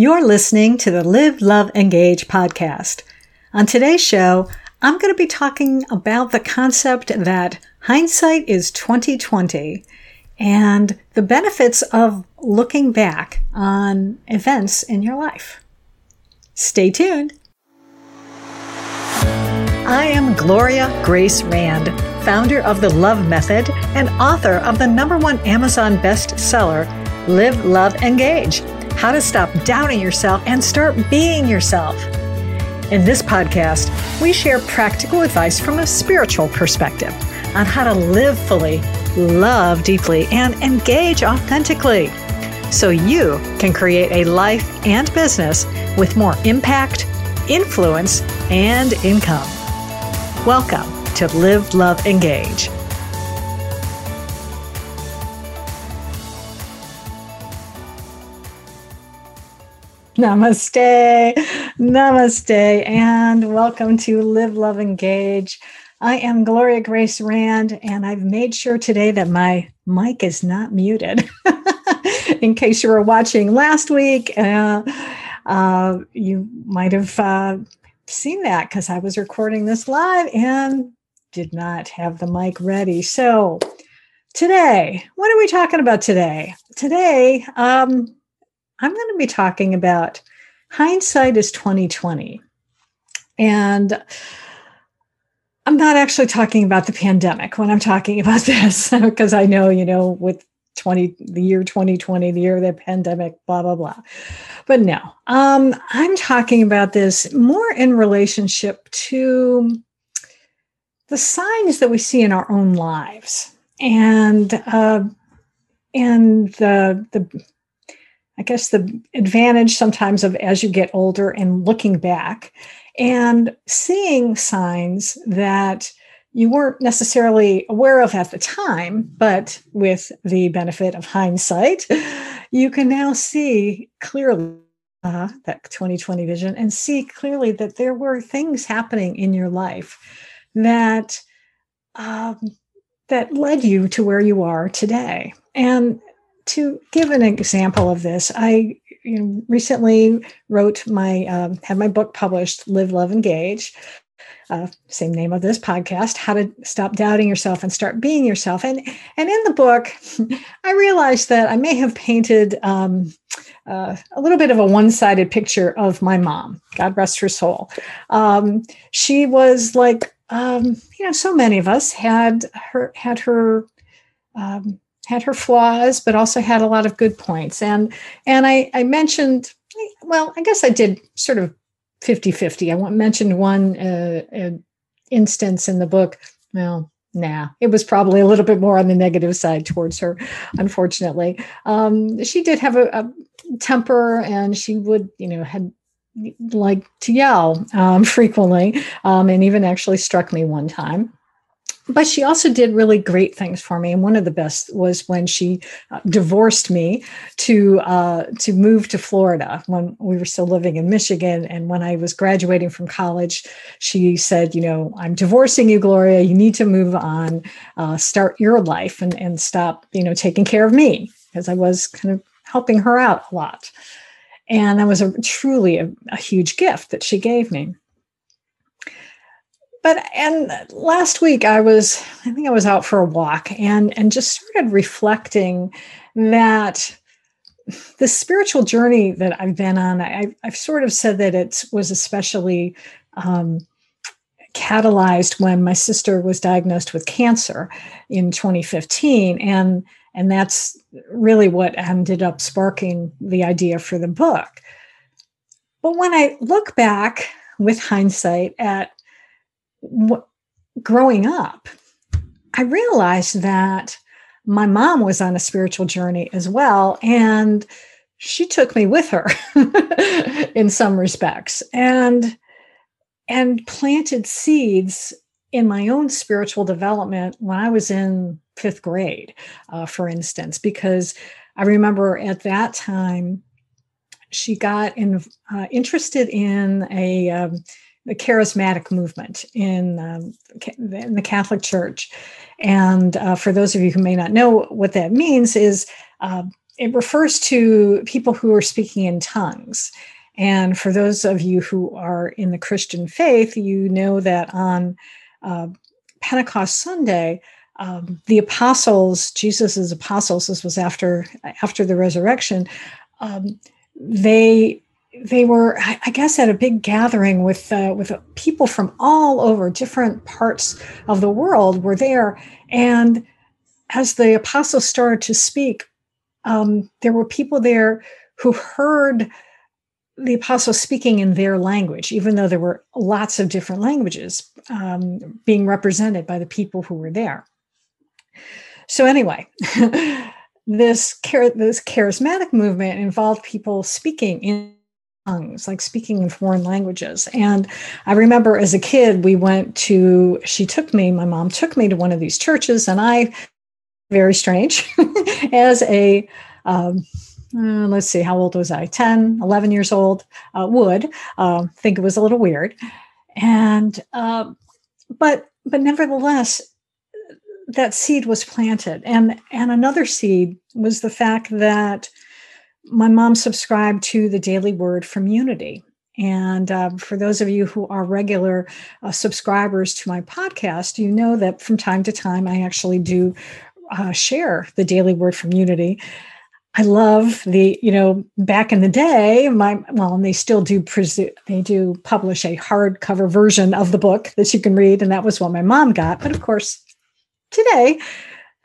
You're listening to the Live, Love, Engage podcast. On today's show, I'm going to be talking about the concept that hindsight is 2020 and the benefits of looking back on events in your life. Stay tuned. I am Gloria Grace Rand, founder of the Love Method and author of the number one Amazon bestseller, Live, Love, Engage How to Stop Doubting Yourself and Start Being Yourself. In this podcast, we share practical advice from a spiritual perspective on how to live fully, love deeply, and engage authentically so you can create a life and business with more impact, influence, and income. Welcome to Live, Love, Engage. Namaste, namaste, and welcome to Live, Love, Engage. I am Gloria Grace Rand, and I've made sure today that my mic is not muted. In case you were watching last week, uh, uh, you might have uh, seen that because I was recording this live and did not have the mic ready. So, today, what are we talking about today? Today, um, I'm going to be talking about hindsight is 2020. And I'm not actually talking about the pandemic when I'm talking about this, because I know, you know, with 20, the year 2020, the year of the pandemic, blah, blah, blah. But no, um, I'm talking about this more in relationship to the signs that we see in our own lives and uh, and the the I guess the advantage sometimes of as you get older and looking back and seeing signs that you weren't necessarily aware of at the time, but with the benefit of hindsight, you can now see clearly uh, that 2020 vision and see clearly that there were things happening in your life that um, that led you to where you are today. And to give an example of this, I you know, recently wrote my um, had my book published, Live, Love, Engage. Uh, same name of this podcast how to stop doubting yourself and start being yourself and and in the book i realized that i may have painted um, uh, a little bit of a one-sided picture of my mom god rest her soul um, she was like um, you know so many of us had her had her um, had her flaws, but also had a lot of good points. And and I, I mentioned, well, I guess I did sort of 50-50. I mentioned one uh, uh, instance in the book. Well, nah, it was probably a little bit more on the negative side towards her, unfortunately. Um, she did have a, a, temper and she would, you know, had like to yell um, frequently um, and even actually struck me one time but she also did really great things for me. And one of the best was when she uh, divorced me to uh, to move to florida when we were still living in michigan. And when i was graduating from college she said you know i'm divorcing you gloria. You need to move on uh, start your life and, and stop you know taking care of me because i was kind of helping her out a lot. And that was a truly a, a huge gift that she gave me but and last week i was i think i was out for a walk and and just started reflecting that the spiritual journey that i've been on I, have sort of said that it was especially um, catalyzed when my sister was diagnosed with cancer in 2015 and and that's really what ended up sparking the idea for the book. But when i look back with hindsight at growing up, I realized that my mom was on a spiritual journey as well. And she took me with her in some respects and and planted seeds in my own spiritual development when I was in fifth grade, uh, for instance, because I remember at that time she got in, uh, interested in a um, the charismatic movement in, um, in the Catholic Church. And uh, for those of you who may not know what that means, is uh, it refers to people who are speaking in tongues. And for those of you who are in the Christian faith, you know that on uh, Pentecost Sunday, um, the apostles, Jesus's apostles, this was after after the resurrection, um, they they were, I guess, at a big gathering with uh, with people from all over different parts of the world were there, and as the apostles started to speak, um, there were people there who heard the apostles speaking in their language, even though there were lots of different languages um, being represented by the people who were there. So anyway. this this charismatic movement involved people speaking in tongues, like speaking in foreign languages. And I remember as a kid, we went to, she took me, my mom took me to one of these churches, and I, very strange, as a, um, uh, let's see, how old was I? 10, 11 years old, uh, would uh, think it was a little weird. And, uh, but, but nevertheless, that seed was planted. And, and another seed was the fact that my mom subscribed to the Daily Word from Unity. And uh, for those of you who are regular uh, subscribers to my podcast, you know that from time to time I actually do uh, share the Daily Word from Unity. I love the, you know, back in the day, my well, and they still do presu- they do publish a hardcover version of the book that you can read, and that was what my mom got. But of course, today,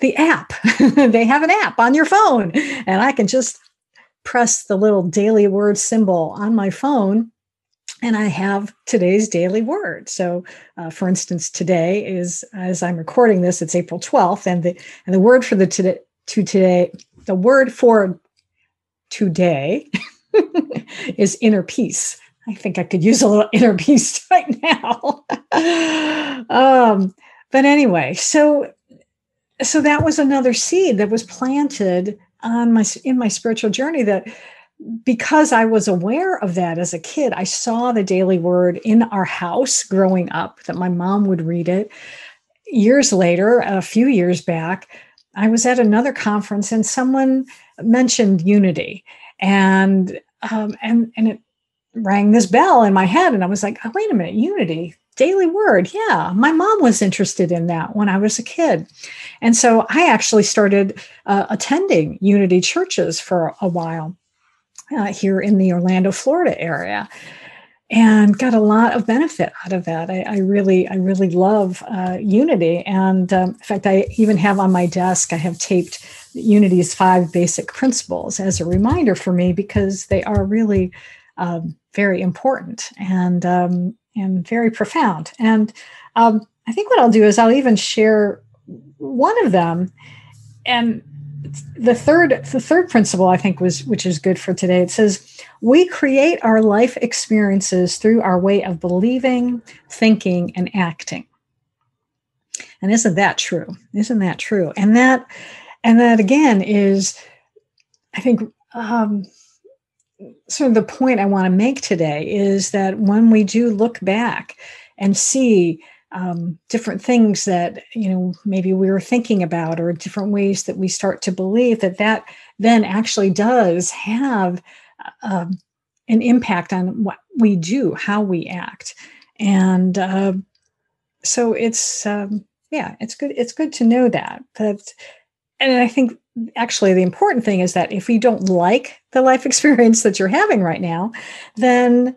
the app, they have an app on your phone, and I can just press the little daily word symbol on my phone and I have today's daily word. So, uh, for instance, today is as I'm recording this, it's April 12th, and the and the word for the today to today, the word for today is inner peace. I think I could use a little inner peace right now. um, but anyway, so so that was another seed that was planted on my in my spiritual journey that because I was aware of that as a kid, I saw the daily word in our house growing up, that my mom would read it. Years later, a few years back, I was at another conference and someone mentioned unity. And um, and and it rang this bell in my head. And I was like, oh, wait a minute, unity daily word. Yeah my mom was interested in that when i was a kid. And so i actually started uh, attending unity churches for a while uh, here in the orlando florida area and got a lot of benefit out of that. I, I really i really love uh, unity. And um, in fact i even have on my desk i have taped unity's five basic principles as a reminder for me because they are really um, very important. And um, and very profound. And um, I think what I'll do is I'll even share one of them. And the third, the third principle I think was, which is good for today. It says we create our life experiences through our way of believing, thinking, and acting. And isn't that true? Isn't that true? And that, and that again is, I think, um, sort of the point I want to make today is that when we do look back and see um, different things that you know maybe we were thinking about or different ways that we start to believe that that then actually does have um, an impact on what we do how we act. And uh, so it's um, yeah it's good it's good to know that that and i think actually the important thing is that if you don't like the life experience that you're having right now then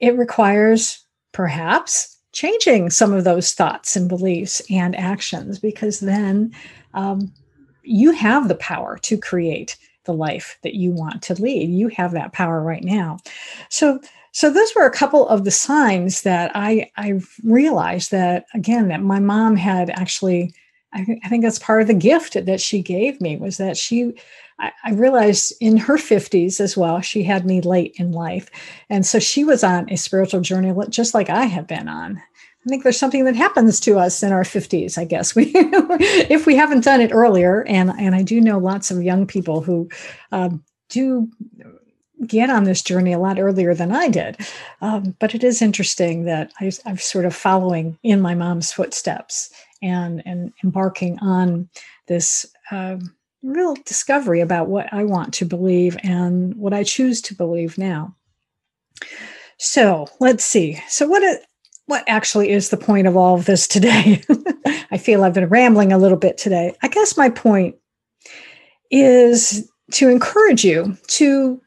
it requires perhaps changing some of those thoughts and beliefs and actions because then um, you have the power to create the life that you want to lead. You have that power right now. So so those were a couple of the signs that i i realized that again that my mom had actually I, th- I think that's part of the gift that she gave me was that she I, I realized in her 50s as well she had me late in life and so she was on a spiritual journey just like i have been on I think there's something that happens to us in our 50s, I guess. We, if we haven't done it earlier, and and I do know lots of young people who um, do get on this journey a lot earlier than I did. Um, but it is interesting that I, I'm sort of following in my mom's footsteps and and embarking on this uh, real discovery about what I want to believe and what I choose to believe now. So let's see. So what what actually is the point of all of this today? I feel I've been rambling a little bit today. I guess my point is to encourage you to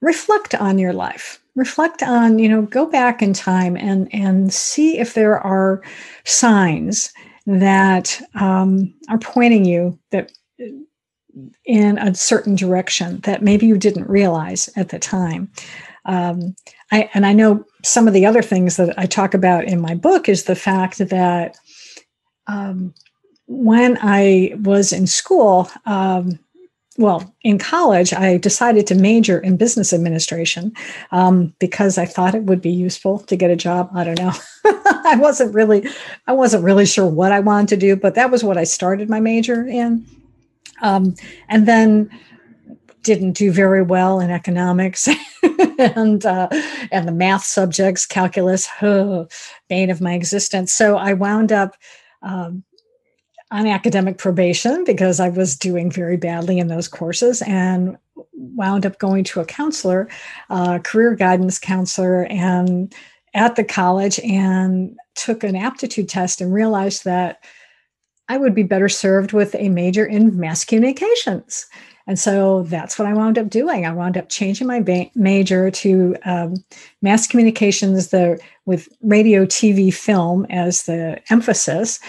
reflect on your life reflect on you know go back in time and and see if there are signs that um, are pointing you that in a certain direction that maybe you didn't realize at the time. Um, I, and I know some of the other things that I talk about in my book is the fact that um, when I was in school, um, well, in college, I decided to major in business administration um, because I thought it would be useful to get a job. I don't know. I wasn't really, I wasn't really sure what I wanted to do, but that was what I started my major in. Um, and then didn't do very well in economics and uh, and the math subjects, calculus, oh, bane of my existence. So I wound up um, on academic probation because I was doing very badly in those courses and wound up going to a counselor, a career guidance counselor, and at the college and took an aptitude test and realized that I would be better served with a major in mass communications. And so that's what I wound up doing. I wound up changing my ba- major to um, mass communications, the with radio, TV, film as the emphasis,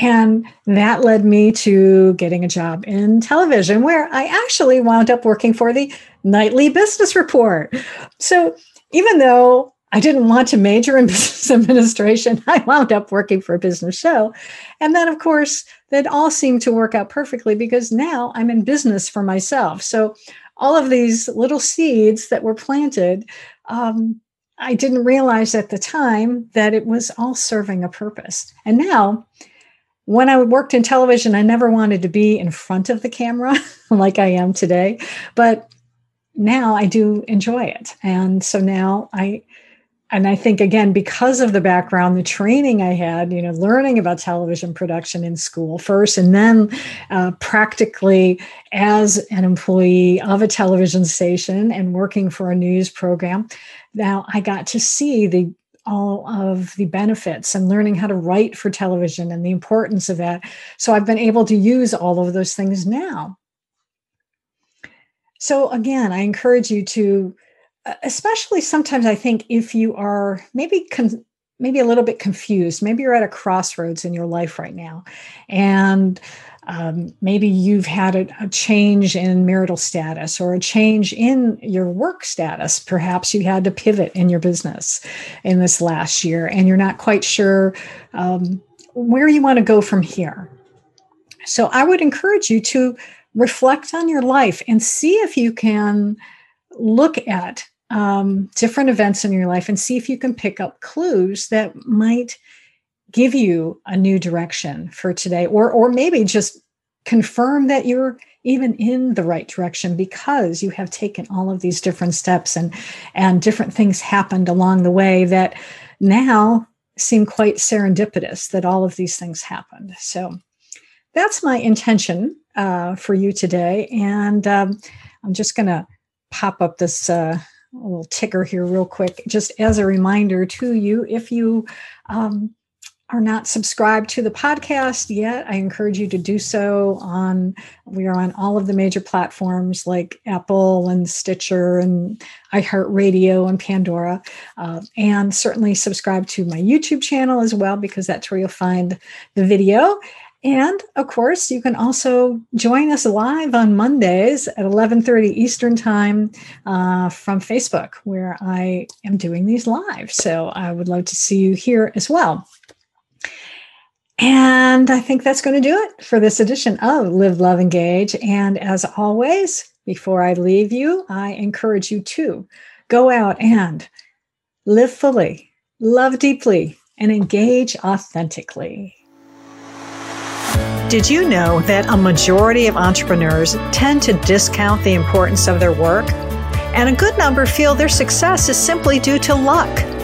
and that led me to getting a job in television, where I actually wound up working for the nightly business report. So even though I didn't want to major in business administration. I wound up working for a business show. And then, of course, that all seemed to work out perfectly because now I'm in business for myself. So, all of these little seeds that were planted, um, I didn't realize at the time that it was all serving a purpose. And now, when I worked in television, I never wanted to be in front of the camera like I am today. But now I do enjoy it. And so now I and I think again, because of the background, the training I had, you know, learning about television production in school first, and then uh, practically as an employee of a television station and working for a news program, now I got to see the all of the benefits and learning how to write for television and the importance of that. So I've been able to use all of those things now. So again, I encourage you to uh, especially sometimes I think if you are maybe con- maybe a little bit confused, maybe you're at a crossroads in your life right now, and um, maybe you've had a, a, change in marital status or a change in your work status. Perhaps you had to pivot in your business in this last year, and you're not quite sure um, where you want to go from here. So I would encourage you to reflect on your life and see if you can look at um, different events in your life and see if you can pick up clues that might give you a new direction for today or or maybe just confirm that you're even in the right direction because you have taken all of these different steps and and different things happened along the way that now seem quite serendipitous that all of these things happened. So that's my intention uh, for you today. And um, i'm just going to pop up this uh, little ticker here real quick just as a reminder to you if you um, are not subscribed to the podcast yet i encourage you to do so on we are on all of the major platforms like apple and stitcher and iheartradio and pandora uh, and certainly subscribe to my youtube channel as well because that's where you'll find the video and of course, you can also join us live on Mondays at 11:30 Eastern Time uh, from Facebook, where I am doing these live. So I would love to see you here as well. And I think that's going to do it for this edition of Live, Love, Engage. And as always, before I leave you, I encourage you to go out and live fully, love deeply, and engage authentically. Did you know that a majority of entrepreneurs tend to discount the importance of their work? And a good number feel their success is simply due to luck.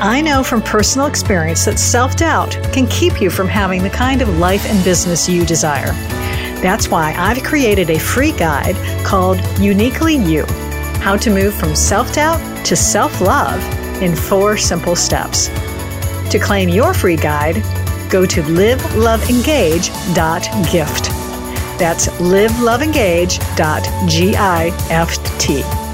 I know from personal experience that self doubt can keep you from having the kind of life and business you desire. That's why I've created a free guide called Uniquely You How to Move from Self Doubt to Self Love in Four Simple Steps. To claim your free guide, go to liveloveengage.gift. That's liveloveengage.gift.